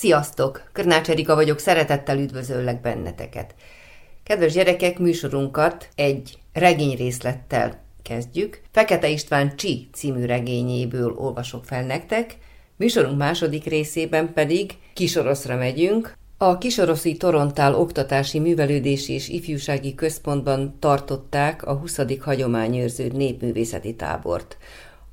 Sziasztok! Körnács Erika vagyok, szeretettel üdvözöllek benneteket. Kedves gyerekek, műsorunkat egy regényrészlettel kezdjük. Fekete István Csi című regényéből olvasok fel nektek, műsorunk második részében pedig Kisoroszra megyünk, a Kisoroszi Torontál Oktatási Művelődési és Ifjúsági Központban tartották a 20. hagyományőrző népművészeti tábort.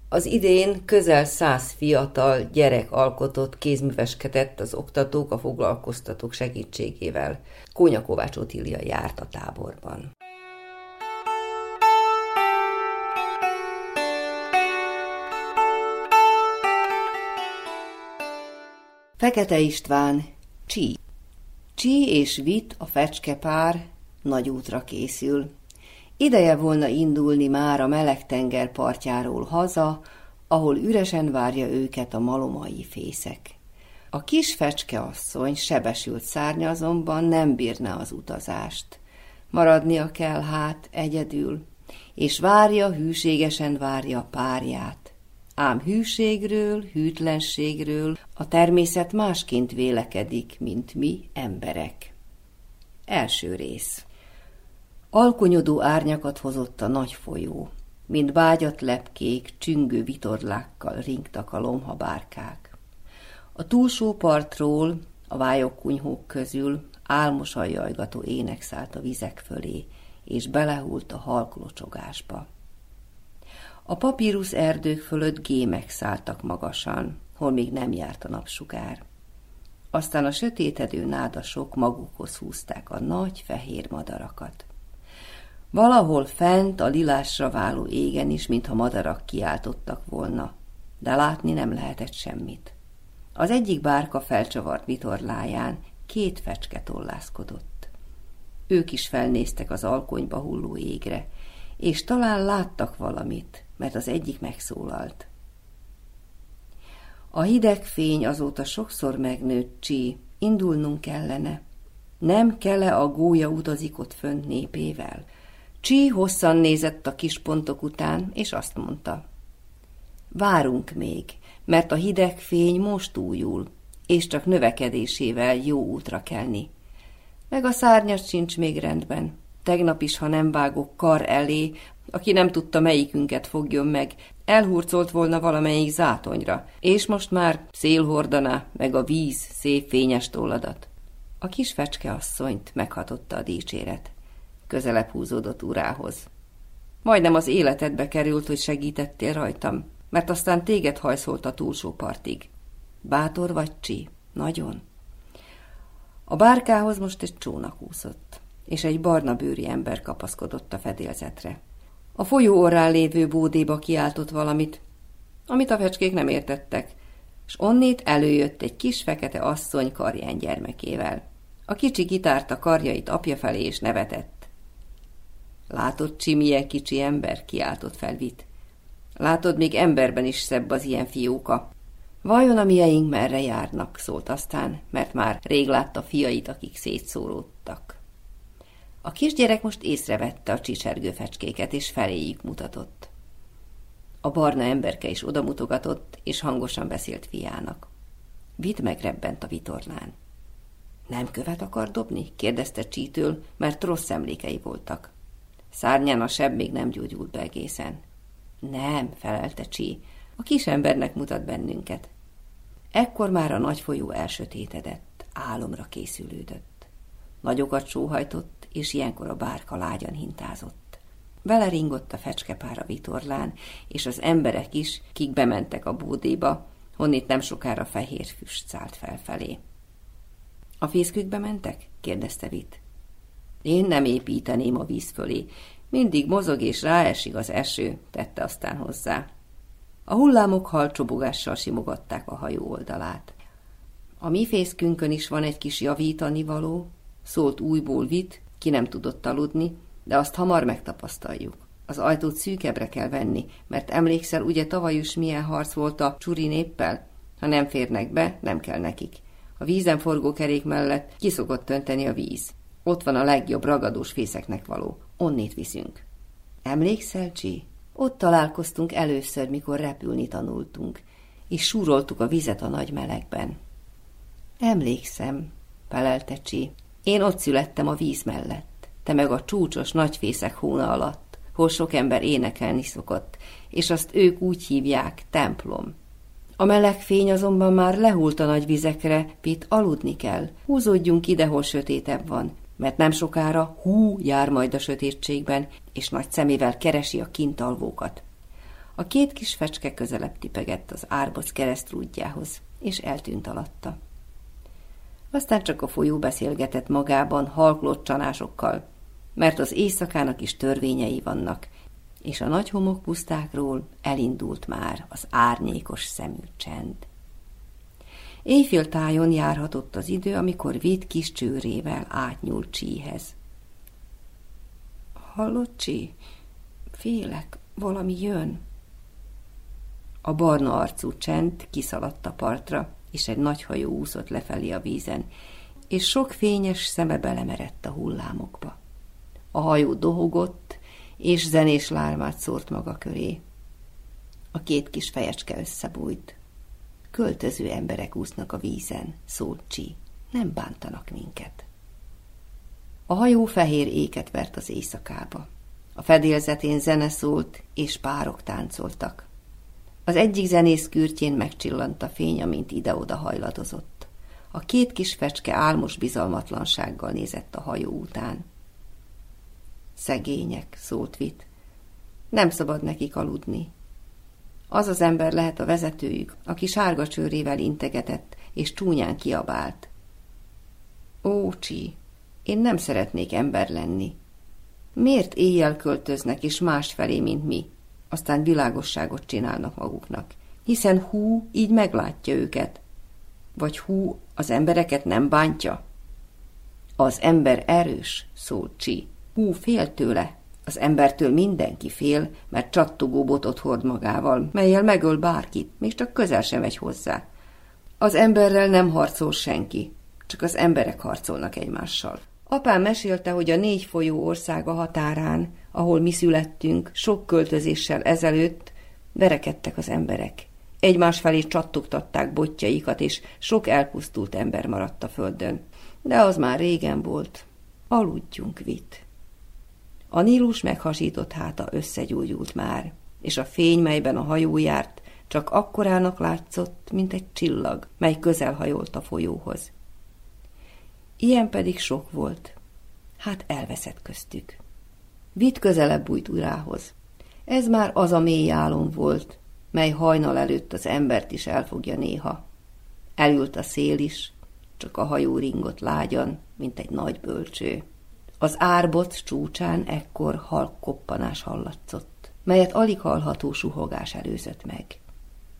Az idén közel száz fiatal gyerek alkotott kézműveskedett az oktatók, a foglalkoztatók segítségével. Kónya Kovács Otília járt a táborban. Fekete István, Csí. Csí és Vit, a fecskepár, nagy útra készül. Ideje volna indulni már a meleg tenger partjáról haza, ahol üresen várja őket a malomai fészek. A kis fecske sebesült szárnya azonban nem bírna az utazást. Maradnia kell hát egyedül, és várja, hűségesen várja párját. Ám hűségről, hűtlenségről a természet másként vélekedik, mint mi emberek. Első rész Alkonyodó árnyakat hozott a nagy folyó, mint bágyat lepkék, csüngő vitorlákkal ringtak a lomhabárkák. A túlsó partról, a vályokkunyhók közül álmosan jajgató ének szállt a vizek fölé, és belehult a halklocsogásba. A papírus erdők fölött gémek szálltak magasan, hol még nem járt a napsugár. Aztán a sötétedő nádasok magukhoz húzták a nagy fehér madarakat. Valahol fent a lilásra váló égen is, mintha madarak kiáltottak volna, de látni nem lehetett semmit. Az egyik bárka felcsavart vitorláján két fecske tollászkodott. Ők is felnéztek az alkonyba hulló égre, és talán láttak valamit, mert az egyik megszólalt. A hideg fény azóta sokszor megnőtt, Csí, indulnunk kellene. Nem kele a gólya utazik ott fönt népével? Csí hosszan nézett a kis pontok után, és azt mondta. Várunk még, mert a hideg fény most újul, és csak növekedésével jó útra kelni. Meg a szárnyas sincs még rendben. Tegnap is, ha nem vágok kar elé, aki nem tudta melyikünket fogjon meg, elhurcolt volna valamelyik zátonyra, és most már szélhordaná meg a víz szép fényes tolladat. A kis fecske asszonyt meghatotta a dicséret. Közelebb húzódott urához. Majdnem az életedbe került, hogy segítettél rajtam, mert aztán téged hajszolt a túlsó partig. Bátor vagy, Csi? Nagyon. A bárkához most egy csónak úszott, és egy barna bőri ember kapaszkodott a fedélzetre. A folyó orrán lévő bódéba kiáltott valamit, amit a fecskék nem értettek, és onnét előjött egy kis fekete asszony karján gyermekével. A kicsi gitárta karjait apja felé és nevetett. Látod, Csi, kicsi ember? kiáltott fel Vit. Látod, még emberben is szebb az ilyen fióka. Vajon a mieink merre járnak, szólt aztán, mert már rég látta fiait, akik szétszóródtak. A kisgyerek most észrevette a csicsergő fecskéket, és feléjük mutatott. A barna emberke is odamutogatott, és hangosan beszélt fiának. Vidd megrebbent a vitorlán. Nem követ akar dobni? kérdezte Csítől, mert rossz emlékei voltak. Szárnyán a seb még nem gyógyult be egészen. Nem, felelte Csí, a kis embernek mutat bennünket. Ekkor már a nagy folyó elsötétedett, álomra készülődött. Nagyokat sóhajtott, és ilyenkor a bárka lágyan hintázott. Vele ringott a fecskepár a vitorlán, és az emberek is, kik bementek a bódéba, honnét nem sokára fehér füst szállt felfelé. A fészkükbe mentek? kérdezte Vit. Én nem építeném a víz fölé. Mindig mozog és ráesik az eső, tette aztán hozzá. A hullámok halcsobogással simogatták a hajó oldalát. A mi fészkünkön is van egy kis javítani való, szólt újból vit, ki nem tudott aludni, de azt hamar megtapasztaljuk. Az ajtót szűkebbre kell venni, mert emlékszel, ugye tavaly is milyen harc volt a csuri néppel? Ha nem férnek be, nem kell nekik. A vízen forgó kerék mellett kiszokott tönteni a víz. Ott van a legjobb ragadós fészeknek való. Onnét viszünk. Emlékszel, Csi? Ott találkoztunk először, mikor repülni tanultunk, és súroltuk a vizet a nagy melegben. Emlékszem, felelte Csi. Én ott születtem a víz mellett, te meg a csúcsos nagyfészek hóna alatt, hol sok ember énekelni szokott, és azt ők úgy hívják templom. A meleg fény azonban már lehult a nagy vizekre, Pit aludni kell. Húzódjunk ide, hol sötétebb van, mert nem sokára hú jár majd a sötétségben, és nagy szemével keresi a kintalvókat. A két kis fecske közelebb tipegett az árboc keresztrúdjához, és eltűnt alatta. Aztán csak a folyó beszélgetett magában halklott csanásokkal, mert az éjszakának is törvényei vannak, és a nagy homokpusztákról elindult már az árnyékos szemű csend. Éjfél tájon járhatott az idő, amikor véd kis csőrével átnyúlt Csíhez. Hallott, Csí? Félek, valami jön. A barna arcú csend kiszaladt a partra, és egy nagy hajó úszott lefelé a vízen, és sok fényes szeme belemerett a hullámokba. A hajó dohogott, és zenés lármát szórt maga köré. A két kis fejecske összebújt. Költöző emberek úsznak a vízen, szólt Csi. Nem bántanak minket. A hajó fehér éket vert az éjszakába. A fedélzetén zene szólt, és párok táncoltak. Az egyik zenész kürtjén megcsillant a fény, amint ide-oda hajladozott. A két kis fecske álmos bizalmatlansággal nézett a hajó után. Szegények, szólt Vit. Nem szabad nekik aludni. Az az ember lehet a vezetőjük, aki sárga csőrével integetett, és csúnyán kiabált. Ó, Csi, én nem szeretnék ember lenni. Miért éjjel költöznek, és másfelé, mint mi? Aztán világosságot csinálnak maguknak, hiszen hú így meglátja őket. Vagy hú az embereket nem bántja? Az ember erős, szólt Csi. Hú fél tőle. Az embertől mindenki fél, mert csattogó botot hord magával, melyel megöl bárkit, még csak közel sem megy hozzá. Az emberrel nem harcol senki, csak az emberek harcolnak egymással. Apám mesélte, hogy a négy folyó országa határán, ahol mi születtünk, sok költözéssel ezelőtt verekedtek az emberek. Egymás felé csattogtatták botjaikat, és sok elpusztult ember maradt a földön. De az már régen volt. Aludjunk, Vit. A Nílus meghasított háta összegyújult már, és a fény, melyben a hajó járt, csak akkorának látszott, mint egy csillag, mely közel hajolt a folyóhoz. Ilyen pedig sok volt. Hát elveszett köztük. Vitt közelebb bújt urához. Ez már az a mély álom volt, mely hajnal előtt az embert is elfogja néha. Elült a szél is, csak a hajó ringott lágyan, mint egy nagy bölcső. Az árbot csúcsán ekkor halk koppanás hallatszott, melyet alig hallható suhogás előzött meg.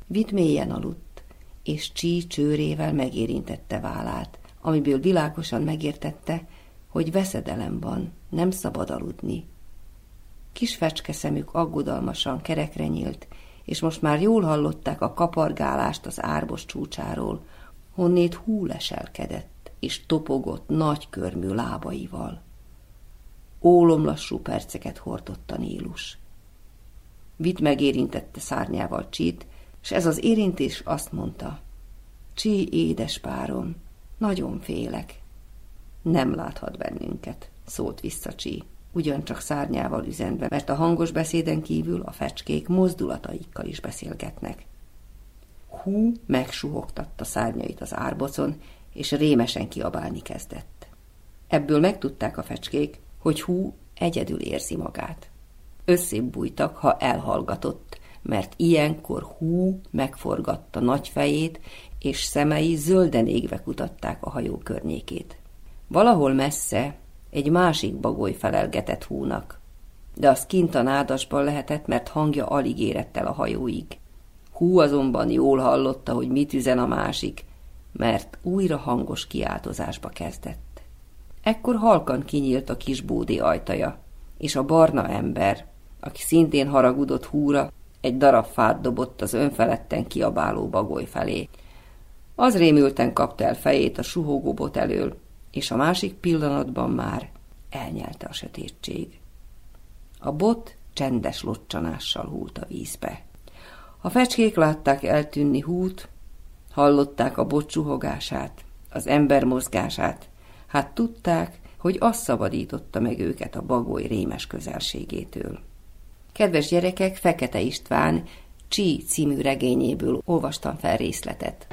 Vid mélyen aludt, és csí csőrével megérintette vállát, amiből világosan megértette, hogy veszedelem van, nem szabad aludni. Kis fecske szemük aggodalmasan kerekre nyílt, és most már jól hallották a kapargálást az árbos csúcsáról, honnét hú leselkedett, és topogott nagy körmű lábaival. Ólomlassú perceket hordott a Nílus. Vit megérintette szárnyával Csit, és ez az érintés azt mondta, Csi, édes párom, nagyon félek. Nem láthat bennünket, szólt vissza Csi, ugyancsak szárnyával üzenve, mert a hangos beszéden kívül a fecskék mozdulataikkal is beszélgetnek. Hú megsuhogtatta szárnyait az árbocon, és rémesen kiabálni kezdett. Ebből megtudták a fecskék, hogy hú egyedül érzi magát. Összébb bújtak, ha elhallgatott, mert ilyenkor hú megforgatta nagy fejét, és szemei zölden égve kutatták a hajó környékét. Valahol messze egy másik bagoly felelgetett húnak, de az kint a nádasban lehetett, mert hangja alig érett el a hajóig. Hú azonban jól hallotta, hogy mit üzen a másik, mert újra hangos kiáltozásba kezdett. Ekkor halkan kinyílt a kis bódi ajtaja, és a barna ember, aki szintén haragudott húra, egy darab fát dobott az önfeledten kiabáló bagoly felé. Az rémülten kapta el fejét a suhogó bot elől, és a másik pillanatban már elnyelte a sötétség. A bot csendes locsanással húlt a vízbe. A fecskék látták eltűnni hút, hallották a bot suhogását, az ember mozgását, hát tudták, hogy az szabadította meg őket a bagoly rémes közelségétől. Kedves gyerekek, Fekete István Csi című regényéből olvastam fel részletet.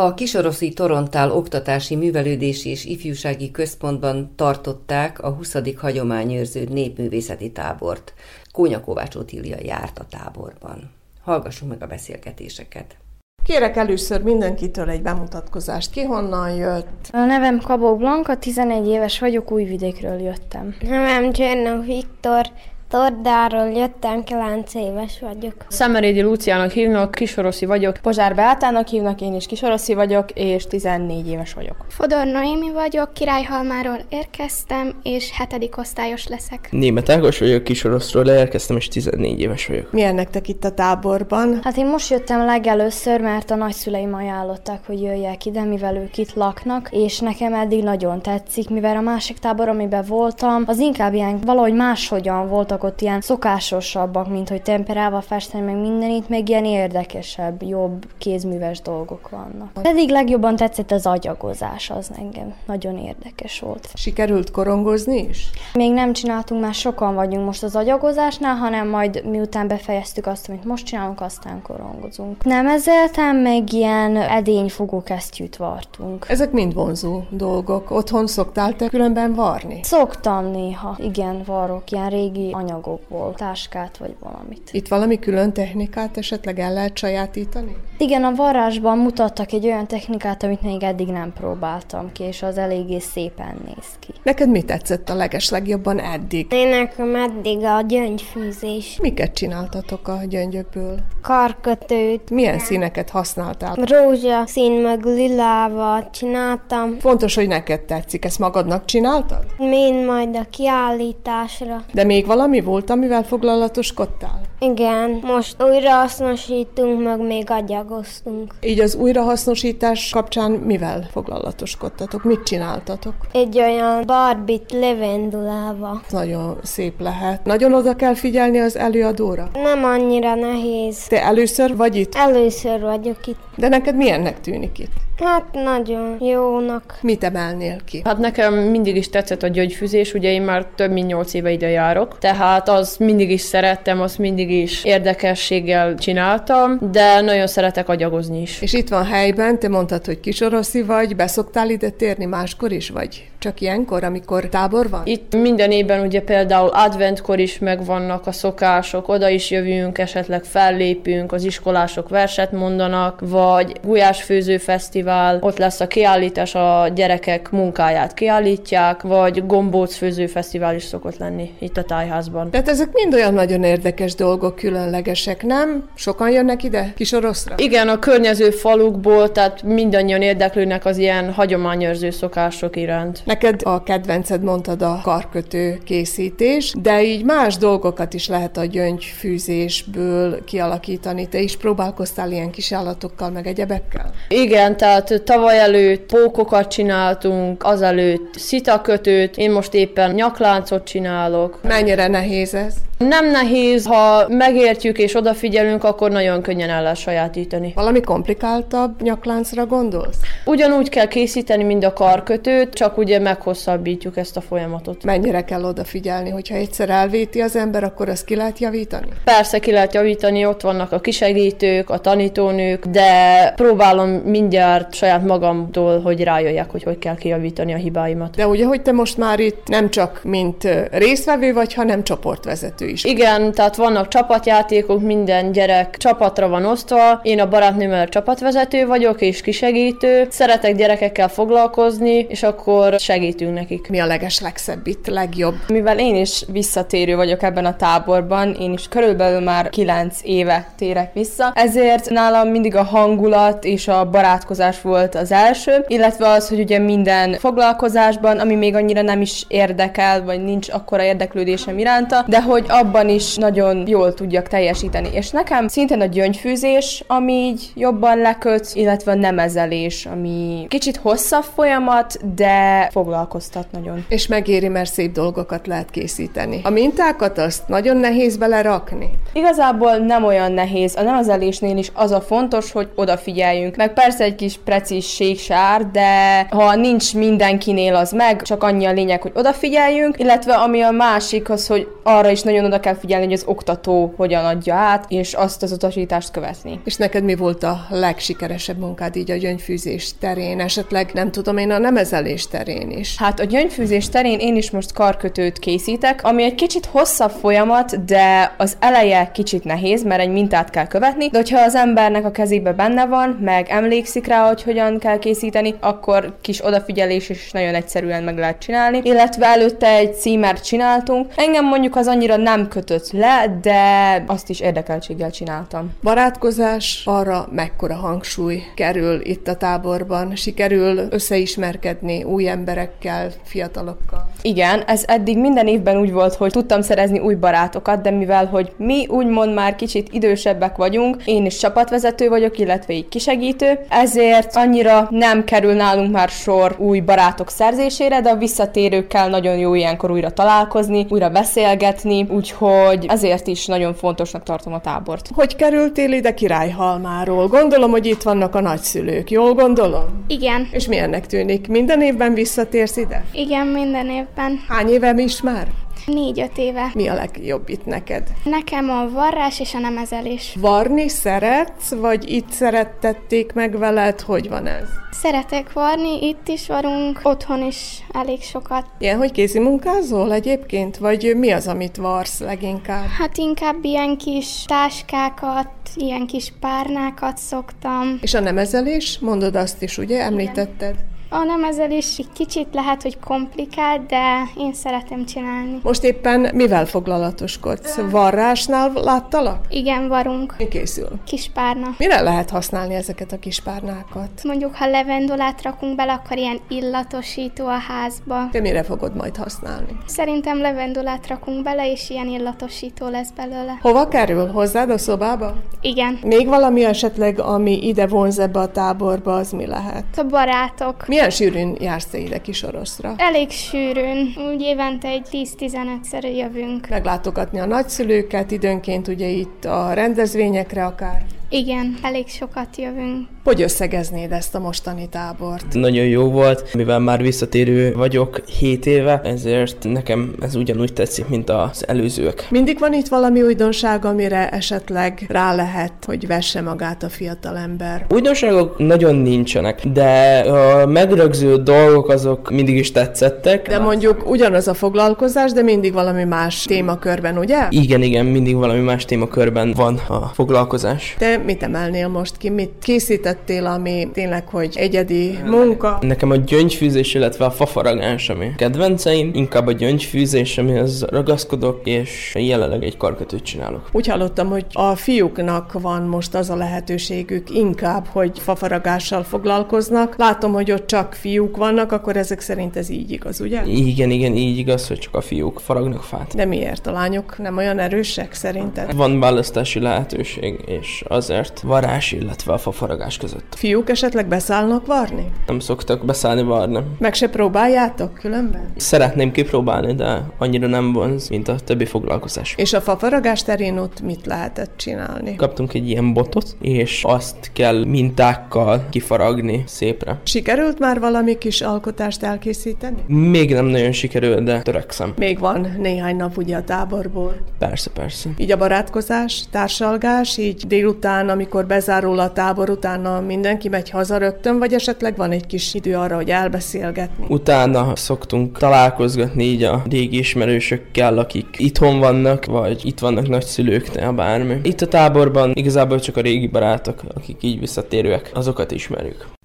A Kisoroszi Torontál Oktatási Művelődési és Ifjúsági Központban tartották a 20. hagyományőrző népművészeti tábort. Kónya Kovács Otília járt a táborban. Hallgassunk meg a beszélgetéseket. Kérek először mindenkitől egy bemutatkozást. Ki honnan jött? A nevem Kabó Blanka, 11 éves vagyok, Újvidékről jöttem. Nevem Csernok Viktor, Tordáról jöttem, 9 éves vagyok. Szemerédi Luciának hívnak, kisoroszi vagyok. Pozsár Beátának hívnak, én is kisoroszi vagyok, és 14 éves vagyok. Fodor Noémi vagyok, Királyhalmáról érkeztem, és hetedik osztályos leszek. Német Ágos vagyok, kisoroszról érkeztem, és 14 éves vagyok. Milyen nektek itt a táborban? Hát én most jöttem legelőször, mert a nagyszüleim ajánlották, hogy jöjjek ide, mivel ők itt laknak, és nekem eddig nagyon tetszik, mivel a másik tábor, amiben voltam, az inkább ilyen valahogy máshogyan voltak voltak ott ilyen szokásosabbak, mint hogy temperálva festeni, meg minden, itt meg ilyen érdekesebb, jobb, kézműves dolgok vannak. Pedig legjobban tetszett az agyagozás, az engem nagyon érdekes volt. Sikerült korongozni is? Még nem csináltunk, már sokan vagyunk most az agyagozásnál, hanem majd miután befejeztük azt, amit most csinálunk, aztán korongozunk. Nem ezeltem, meg ilyen edényfogó kesztyűt vartunk. Ezek mind vonzó dolgok. Otthon szoktál te különben varni? Szoktam néha, igen, varok ilyen régi anyag anyagokból, táskát vagy valamit. Itt valami külön technikát esetleg el lehet sajátítani? Igen, a varázsban mutattak egy olyan technikát, amit még eddig nem próbáltam ki, és az eléggé szépen néz ki. Neked mi tetszett a leges legjobban eddig? Én nekem eddig a gyöngyfűzés. Miket csináltatok a gyöngyökből? Karkötőt. Milyen színeket használtál? Rózsaszín meg lilával csináltam. Fontos, hogy neked tetszik. Ezt magadnak csináltad? Mind majd a kiállításra. De még valami volt, amivel foglalatoskodtál? Igen, most újrahasznosítunk, meg még agyagoztunk. Így az újrahasznosítás kapcsán mivel foglalatoskodtatok? Mit csináltatok? Egy olyan barbit levendulával. Nagyon szép lehet. Nagyon oda kell figyelni az előadóra? Nem annyira nehéz. Te először vagy itt? Először vagyok itt. De neked milyennek tűnik itt? Hát nagyon jónak. Mit emelnél ki? Hát nekem mindig is tetszett a gyógyfűzés, ugye én már több mint nyolc éve ide járok, tehát az mindig is szerettem, azt mindig is érdekességgel csináltam, de nagyon szeretek agyagozni is. És itt van helyben, te mondtad, hogy kisoroszi vagy, beszoktál ide térni máskor is, vagy csak ilyenkor, amikor tábor van? Itt minden évben ugye például adventkor is megvannak a szokások, oda is jövünk, esetleg fellépünk, az iskolások verset mondanak, vagy gulyásfőző fesztivál, ott lesz a kiállítás, a gyerekek munkáját kiállítják, vagy gombócfőző fesztivál is szokott lenni itt a tájházban. Tehát ezek mind olyan nagyon érdekes dolgok, különlegesek, nem? Sokan jönnek ide Kisoroszra? Igen, a környező falukból, tehát mindannyian érdeklődnek az ilyen hagyományőrző szokások iránt. Neked a kedvenced mondtad a karkötő készítés, de így más dolgokat is lehet a gyöngyfűzésből kialakítani. Te is próbálkoztál ilyen kis állatokkal, meg egyebekkel? Igen, tehát tavaly előtt pókokat csináltunk, azelőtt szitakötőt, én most éppen nyakláncot csinálok. Mennyire nehéz ez? Nem nehéz, ha megértjük és odafigyelünk, akkor nagyon könnyen el lehet sajátítani. Valami komplikáltabb nyakláncra gondolsz? Ugyanúgy kell készíteni, mint a karkötőt, csak ugye meghosszabbítjuk ezt a folyamatot. Mennyire kell odafigyelni, hogyha egyszer elvéti az ember, akkor azt ki lehet javítani? Persze ki lehet javítani, ott vannak a kisegítők, a tanítónők, de próbálom mindjárt saját magamtól, hogy rájöjjek, hogy hogy kell kijavítani a hibáimat. De ugye, hogy te most már itt nem csak mint résztvevő vagy, hanem csoportvezető is. Igen, tehát vannak csapatjátékok, minden gyerek csapatra van osztva. Én a barátnőmmel csapatvezető vagyok, és kisegítő. Szeretek gyerekekkel foglalkozni, és akkor segítünk nekik. Mi a leges legszebb itt, legjobb? Mivel én is visszatérő vagyok ebben a táborban, én is körülbelül már 9 éve térek vissza, ezért nálam mindig a hangulat és a barátkozás volt az első, illetve az, hogy ugye minden foglalkozásban, ami még annyira nem is érdekel, vagy nincs akkora érdeklődésem iránta, de hogy abban is nagyon jól tudjak teljesíteni. És nekem szintén a gyöngyfűzés, ami így jobban leköt, illetve a nemezelés, ami kicsit hosszabb folyamat, de foglalkoztat nagyon. És megéri, mert szép dolgokat lehet készíteni. A mintákat azt nagyon nehéz belerakni? Igazából nem olyan nehéz. A nemezelésnél is az a fontos, hogy odafigyeljünk. Meg persze egy kis precízség sár, de ha nincs mindenkinél az meg, csak annyi a lényeg, hogy odafigyeljünk, illetve ami a másik az, hogy arra is nagyon oda kell figyelni, hogy az oktató hogyan adja át, és azt az utasítást követni. És neked mi volt a legsikeresebb munkád így a gyöngyfűzés terén, esetleg nem tudom én a nemezelés terén is? Hát a gyöngyfűzés terén én is most karkötőt készítek, ami egy kicsit hosszabb folyamat, de az eleje kicsit nehéz, mert egy mintát kell követni, de hogyha az embernek a kezébe benne van, meg emlékszik rá, hogy hogyan kell készíteni, akkor kis odafigyelés is nagyon egyszerűen meg lehet csinálni. Illetve előtte egy címert csináltunk. Engem mondjuk az annyira nem kötött le, de azt is érdekeltséggel csináltam. Barátkozás, arra mekkora hangsúly kerül itt a táborban? Sikerül összeismerkedni új emberekkel, fiatalokkal? Igen, ez eddig minden évben úgy volt, hogy tudtam szerezni új barátokat, de mivel, hogy mi úgymond már kicsit idősebbek vagyunk, én is csapatvezető vagyok, illetve így kisegítő, ezért annyira nem kerül nálunk már sor új barátok szerzésére, de a visszatérőkkel nagyon jó ilyenkor újra találkozni, újra beszélgetni, úgyhogy ezért is nagyon fontosnak tartom a tábort. Hogy kerültél ide Királyhalmáról? Gondolom, hogy itt vannak a nagyszülők, jól gondolom? Igen. És milyennek tűnik? Minden évben visszatérsz ide? Igen, minden évben. Hány éve is már? Négy-öt éve. Mi a legjobb itt neked? Nekem a varrás és a nemezelés. Varni szeretsz, vagy itt szerettették meg veled? Hogy van ez? Szeretek varni, itt is varunk, otthon is elég sokat. Ilyen, hogy kézi munkázol egyébként? Vagy mi az, amit varsz leginkább? Hát inkább ilyen kis táskákat, ilyen kis párnákat szoktam. És a nemezelés? Mondod azt is, ugye? Említetted? A nemezelés egy kicsit lehet, hogy komplikált, de én szeretem csinálni. Most éppen mivel foglalatoskodsz? Varrásnál láttalak? Igen, varunk. Mi készül? Kis párna. Mire lehet használni ezeket a kis párnákat? Mondjuk, ha levendulát rakunk bele, akkor ilyen illatosító a házba. Te mire fogod majd használni? Szerintem levendulát rakunk bele, és ilyen illatosító lesz belőle. Hova kerül? Hozzád a szobába? Igen. Még valami esetleg, ami ide vonz ebbe a táborba, az mi lehet? A barátok. Milyen sűrűn jársz ide kis oroszra? Elég sűrűn. Úgy évente egy 10-15-szer jövünk. Meglátogatni a nagyszülőket, időnként ugye itt a rendezvényekre akár. Igen, elég sokat jövünk. Hogy összegeznéd ezt a mostani tábort? Nagyon jó volt, mivel már visszatérő vagyok 7 éve, ezért nekem ez ugyanúgy tetszik, mint az előzők. Mindig van itt valami újdonság, amire esetleg rá lehet, hogy vesse magát a fiatal ember. Újdonságok nagyon nincsenek, de a megrögző dolgok azok mindig is tetszettek. De mondjuk ugyanaz a foglalkozás, de mindig valami más témakörben, ugye? Igen, igen, mindig valami más témakörben van a foglalkozás. Te mit emelnél most ki? Mit készítettél, ami tényleg, hogy egyedi munka? Nekem a gyöngyfűzés, illetve a fafaragás, ami kedvenceim, inkább a gyöngyfűzés, amihez ragaszkodok, és jelenleg egy karkötőt csinálok. Úgy hallottam, hogy a fiúknak van most az a lehetőségük inkább, hogy fafaragással foglalkoznak. Látom, hogy ott csak fiúk vannak, akkor ezek szerint ez így igaz, ugye? Igen, igen, így igaz, hogy csak a fiúk faragnak fát. De miért? A lányok nem olyan erősek szerinted? Van választási lehetőség, és azért varás, illetve a fafaragás között. Fiúk esetleg beszállnak varni? Nem szoktak beszállni varni. Meg se próbáljátok különben? Szeretném kipróbálni, de annyira nem vonz, mint a többi foglalkozás. És a fafaragás terén ott mit lehetett csinálni? Kaptunk egy ilyen botot, és azt kell mintákkal kifaragni szépre. Sikerült már valami kis alkotást elkészíteni? Még nem nagyon sikerült, de törekszem. Még van néhány nap ugye a táborból. Persze, persze. Így a barátkozás, társalgás, így délután után, amikor bezárul a tábor, utána mindenki megy haza rögtön, vagy esetleg van egy kis idő arra, hogy elbeszélgetni? Utána szoktunk találkozgatni így a régi ismerősökkel, akik itthon vannak, vagy itt vannak nagyszülőknél, bármi. Itt a táborban igazából csak a régi barátok, akik így visszatérőek, azokat ismerjük.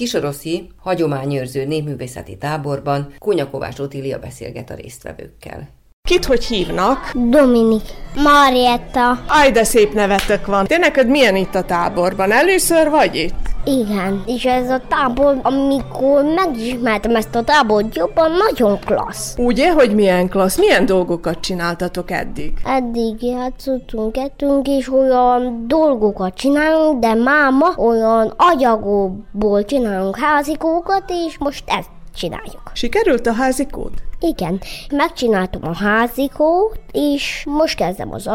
Kisoroszi hagyományőrző népművészeti táborban Kunyakovás Otília beszélget a résztvevőkkel. Kit hogy hívnak? Dominik. Marietta. Aj, de szép nevetek van. Te neked milyen itt a táborban? Először vagy itt? Igen, és ez a tábor, amikor megismertem ezt a tábort jobban, nagyon klassz. Ugye, hogy milyen klassz? Milyen dolgokat csináltatok eddig? Eddig játszottunk, ettünk, és olyan dolgokat csinálunk, de máma olyan agyagokból csinálunk házikókat, és most ezt csináljuk. Sikerült a házikód? Igen, megcsináltam a házikót, és most kezdem az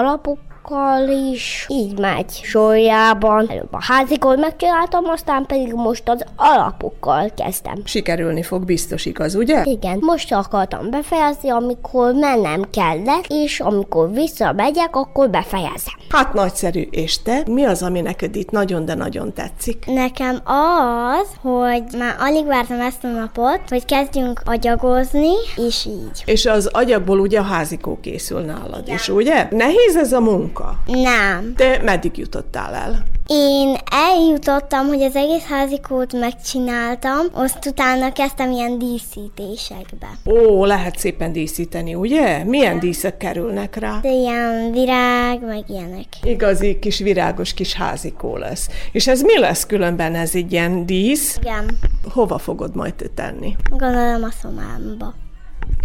alapok is, így megy sorjában. Előbb a házikót megcsináltam, aztán pedig most az alapokkal kezdtem. Sikerülni fog, biztos igaz, ugye? Igen, most akartam befejezni, amikor mennem kellett, és amikor visszamegyek, akkor befejezem. Hát nagyszerű, és te? Mi az, ami neked itt nagyon, de nagyon tetszik? Nekem az, hogy már alig vártam ezt a napot, hogy kezdjünk agyagozni, és így. És az agyagból ugye a házikó készül nálad Igen. is, ugye? Nehéz ez a munka? Munka? Nem. De meddig jutottál el? Én eljutottam, hogy az egész házikót megcsináltam, azt utána kezdtem ilyen díszítésekbe. Ó, lehet szépen díszíteni, ugye? Milyen díszek kerülnek rá? De ilyen virág, meg ilyenek. Igazi kis virágos kis házikó lesz. És ez mi lesz különben ez egy ilyen dísz? Igen. Hova fogod majd tenni? Gondolom a szomámba.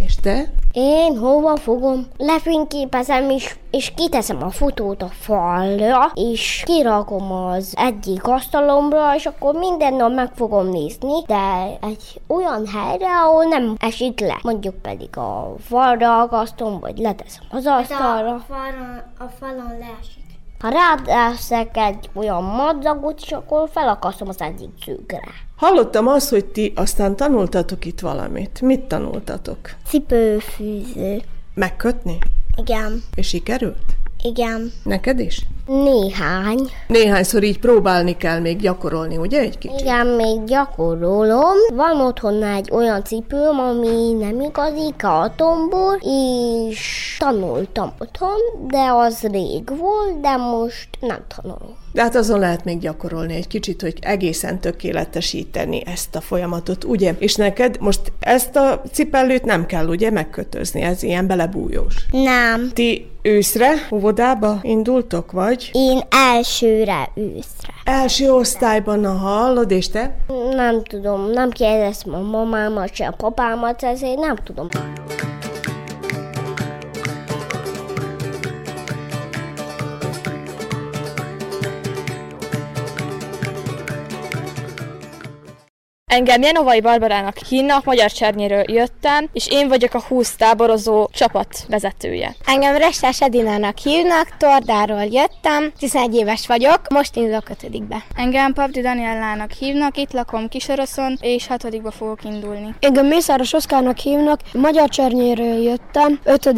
És te? Én hova fogom? Lefényképezem is, és kiteszem a fotót a falra, és kirakom az egyik asztalomra, és akkor minden nap meg fogom nézni, de egy olyan helyre, ahol nem esik le. Mondjuk pedig a falra akasztom, vagy leteszem az asztalra. A falon, a falon leesik. Ha ráteszek egy olyan madzagot, és akkor felakasztom az egyik szűkre. Hallottam azt, hogy ti aztán tanultatok itt valamit. Mit tanultatok? Cipőfűző. Megkötni? Igen. És sikerült? Igen. Neked is? Néhány. Néhányszor így próbálni kell még gyakorolni, ugye egy kicsit? Igen, még gyakorolom. Van otthon egy olyan cipőm, ami nem igazi kartonból, és tanultam otthon, de az rég volt, de most nem tanulom. De hát azon lehet még gyakorolni egy kicsit, hogy egészen tökéletesíteni ezt a folyamatot, ugye? És neked most ezt a cipellőt nem kell ugye megkötözni, ez ilyen belebújós. Nem. Ti őszre, óvodába indultok, vagy? Én elsőre őszre. Első osztályban, a hallod, és te? Nem tudom, nem kérdeztem a mamámat, se a papámat, ezért nem tudom. Engem Jenovai Barbarának hívnak, Magyar Csernyéről jöttem, és én vagyok a 20 táborozó csapat vezetője. Engem Restás Edinának hívnak, Tordáról jöttem, 11 éves vagyok, most indulok 5 be. Engem Papdi Daniellának hívnak, itt lakom Kisoroszon, és 6 fogok indulni. Engem Mészáros Oszkárnak hívnak, Magyar Csernyéről jöttem, 5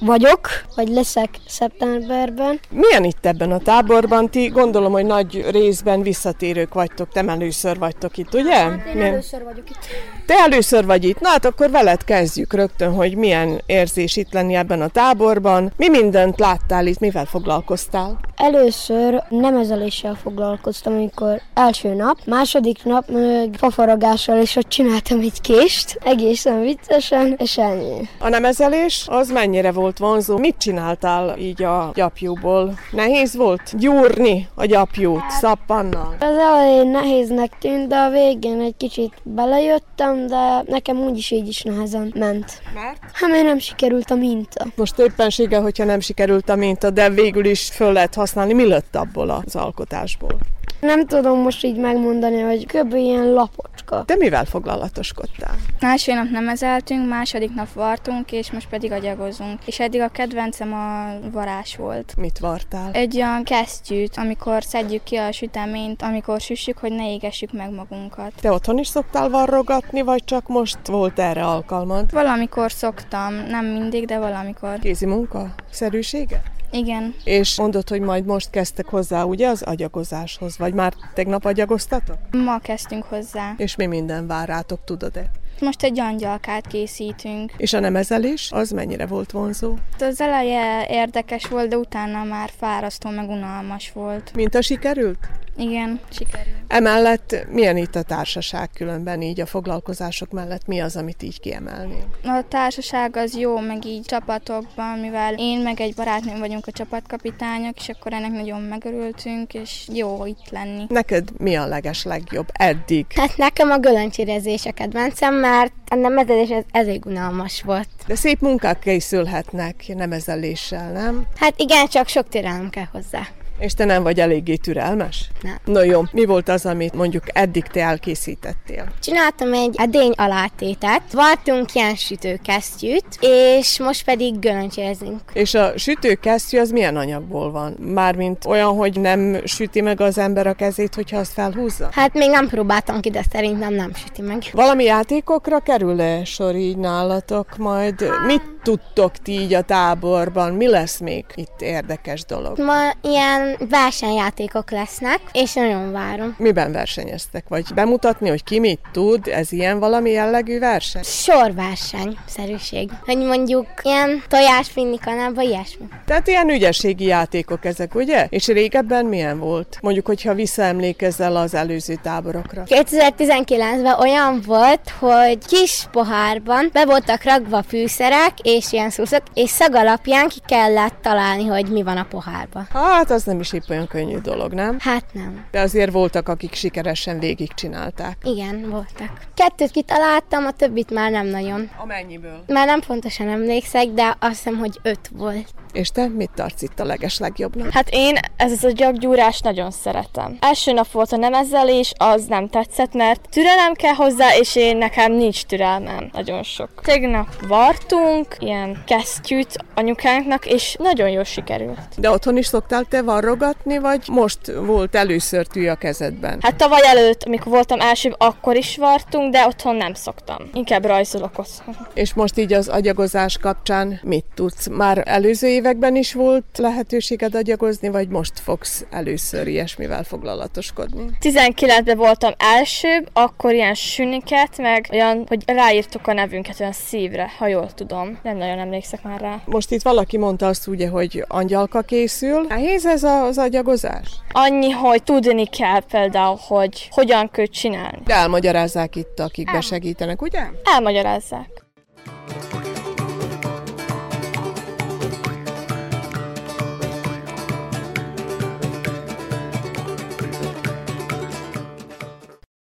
vagyok, vagy leszek szeptemberben. Milyen itt ebben a táborban? Ti gondolom, hogy nagy részben visszatérők vagytok, te először vagytok itt, ugye? Én milyen? először vagyok itt. Te először vagy itt. Na hát akkor veled kezdjük rögtön, hogy milyen érzés itt lenni ebben a táborban. Mi mindent láttál itt, mivel foglalkoztál? Először nemezeléssel foglalkoztam, amikor első nap, második nap meg fafaragással, és ott csináltam egy kést, egészen viccesen, és ennyi. A nemezelés az mennyire volt vonzó? Mit csináltál így a gyapjúból? Nehéz volt gyúrni a gyapjút szappannal? Az elején nehéznek tűnt, de a végén egy kicsit belejöttem, de nekem úgyis így is nehezen ment. Mert? Hát mert nem sikerült a minta. Most éppenséggel, hogyha nem sikerült a minta, de végül is föl lehet használni, mi lett abból az alkotásból? Nem tudom most így megmondani, hogy kb. ilyen lapocska. De mivel foglalatoskodtál? Első nap nem ezeltünk, második nap vartunk, és most pedig agyagozunk. És eddig a kedvencem a varás volt. Mit vartál? Egy olyan kesztyűt, amikor szedjük ki a süteményt, amikor süssük, hogy ne égessük meg magunkat. Te otthon is szoktál varrogatni, vagy csak most volt erre alkalmad? Valamikor szoktam, nem mindig, de valamikor. Kézi munka? Szerűsége? Igen. És mondod, hogy majd most kezdtek hozzá, ugye, az agyagozáshoz, vagy már tegnap agyagoztatok? Ma kezdtünk hozzá. És mi minden vár rátok, tudod-e? Most egy angyalkát készítünk. És a nemezelés, az mennyire volt vonzó? Az eleje érdekes volt, de utána már fárasztó, meg unalmas volt. Mint a sikerült? Igen, sikerült. Emellett milyen itt a társaság különben így a foglalkozások mellett? Mi az, amit így kiemelni? A társaság az jó, meg így csapatokban, mivel én meg egy barátnőm vagyunk a csapatkapitányok, és akkor ennek nagyon megörültünk, és jó itt lenni. Neked mi a leges legjobb eddig? Hát nekem a gölöncsérezés a kedvencem, mert a nemezelés ez elég unalmas volt. De szép munkák készülhetnek nemezeléssel, nem? Hát igen, csak sok türelem kell hozzá. És te nem vagy eléggé türelmes? Nem. No jó, mi volt az, amit mondjuk eddig te elkészítettél? Csináltam egy edény alátétet, vartunk ilyen sütőkesztyűt, és most pedig gölöncsézünk. És a sütőkesztyű az milyen anyagból van? Mármint olyan, hogy nem süti meg az ember a kezét, hogyha azt felhúzza? Hát még nem próbáltam ki, de szerintem nem süti meg. Valami játékokra kerül-e sor így nálatok majd? Mit tudtok ti így a táborban? Mi lesz még itt érdekes dolog? Ma ilyen versenyjátékok lesznek, és nagyon várom. Miben versenyeztek? Vagy bemutatni, hogy ki mit tud? Ez ilyen valami jellegű verseny? Sorverseny, szerűség. Hogy mondjuk ilyen tojás finni kanába, ilyesmi. Tehát ilyen ügyességi játékok ezek, ugye? És régebben milyen volt? Mondjuk, hogyha visszaemlékezel az előző táborokra. 2019-ben olyan volt, hogy kis pohárban be voltak ragva fűszerek és ilyen szuszok, és szag alapján ki kellett találni, hogy mi van a pohárban. Hát az nem is épp olyan könnyű dolog, nem? Hát nem. De azért voltak, akik sikeresen végigcsinálták. Igen, voltak. Kettőt kitaláltam, a többit már nem nagyon. Amennyiből? Már nem pontosan emlékszek, de azt hiszem, hogy öt volt. És te mit tartsz itt a leges legjobbnak? Hát én ez az a gyaggyúrás nagyon szeretem. Első nap volt a nemezelés, az nem tetszett, mert türelem kell hozzá, és én nekem nincs türelmem. Nagyon sok. Tegnap vartunk ilyen kesztyűt anyukánknak, és nagyon jól sikerült. De otthon is szoktál te varrogatni, vagy most volt először tű a kezedben? Hát tavaly előtt, amikor voltam első, akkor is vartunk, de otthon nem szoktam. Inkább rajzolok otthon. És most így az agyagozás kapcsán mit tudsz? Már előző években is volt lehetőséged agyagozni, vagy most fogsz először ilyesmivel foglalatoskodni? 19-ben voltam első, akkor ilyen süniket, meg olyan, hogy ráírtuk a nevünket olyan szívre, ha jól tudom. Nem nagyon emlékszek már rá. Most itt valaki mondta azt ugye, hogy angyalka készül. Nehéz ez az agyagozás? Annyi, hogy tudni kell például, hogy hogyan kell csinálni. De elmagyarázzák itt, akik besegítenek, ugye? Elmagyarázzák.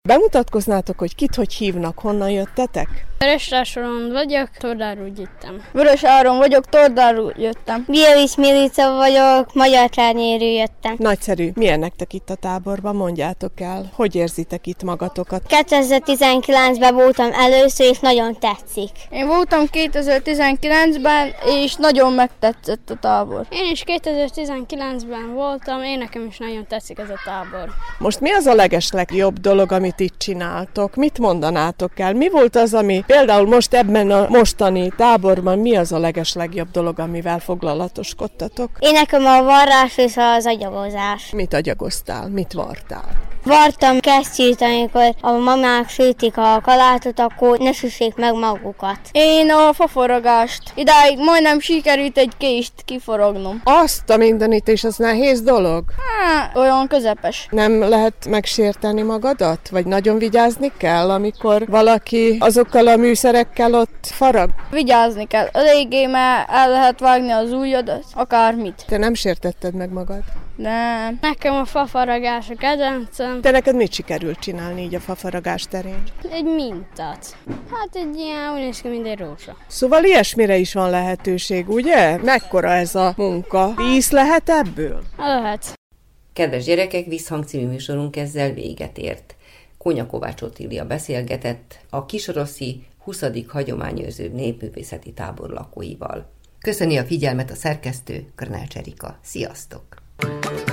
Bemutatkoznátok, hogy kit hogy hívnak, honnan jöttetek? Vörös Rásoron vagyok, Tordáról jöttem. Vörös Áron vagyok, Tordáról jöttem. Bielis Milica vagyok, Magyar Csárnyéről jöttem. Nagyszerű. Milyen nektek itt a táborban? Mondjátok el. Hogy érzitek itt magatokat? 2019-ben voltam először, és nagyon tetszik. Én voltam 2019-ben, és nagyon megtetszett a tábor. Én is 2019-ben voltam, én nekem is nagyon tetszik ez a tábor. Most mi az a leges legjobb dolog, amit itt csináltok? Mit mondanátok el? Mi volt az, ami például most ebben a mostani táborban mi az a leges legjobb dolog, amivel foglalatoskodtatok? Én nekem a varrás és az agyagozás. Mit agyagoztál? Mit vartál? Vartam kesztyűt, amikor a mamák sütik a kalátot, akkor ne süssék meg magukat. Én a faforogást. Idáig majdnem sikerült egy kést kiforognom. Azt a mindenit, és az nehéz dolog? Há, olyan közepes. Nem lehet megsérteni magadat? Vagy nagyon vigyázni kell, amikor valaki azokkal a műszerekkel ott farag? Vigyázni kell. Eléggé, mert el lehet vágni az ujjadat, akármit. Te nem sértetted meg magad? Nem. Nekem a fafaragás a kedvencem. Te neked mit sikerült csinálni így a fafaragás terén? Egy mintát. Hát egy ilyen, úgy néz ki, mint egy rózsa. Szóval ilyesmire is van lehetőség, ugye? Mekkora ez a munka? Tíz lehet ebből? Lehet. Kedves gyerekek, Visszhang című műsorunk ezzel véget ért. Kónya Kovács Otília beszélgetett a Kisroszi 20. hagyományőrző népművészeti tábor lakóival. Köszöni a figyelmet a szerkesztő, Körnál Cserika. Sziasztok! Thank you.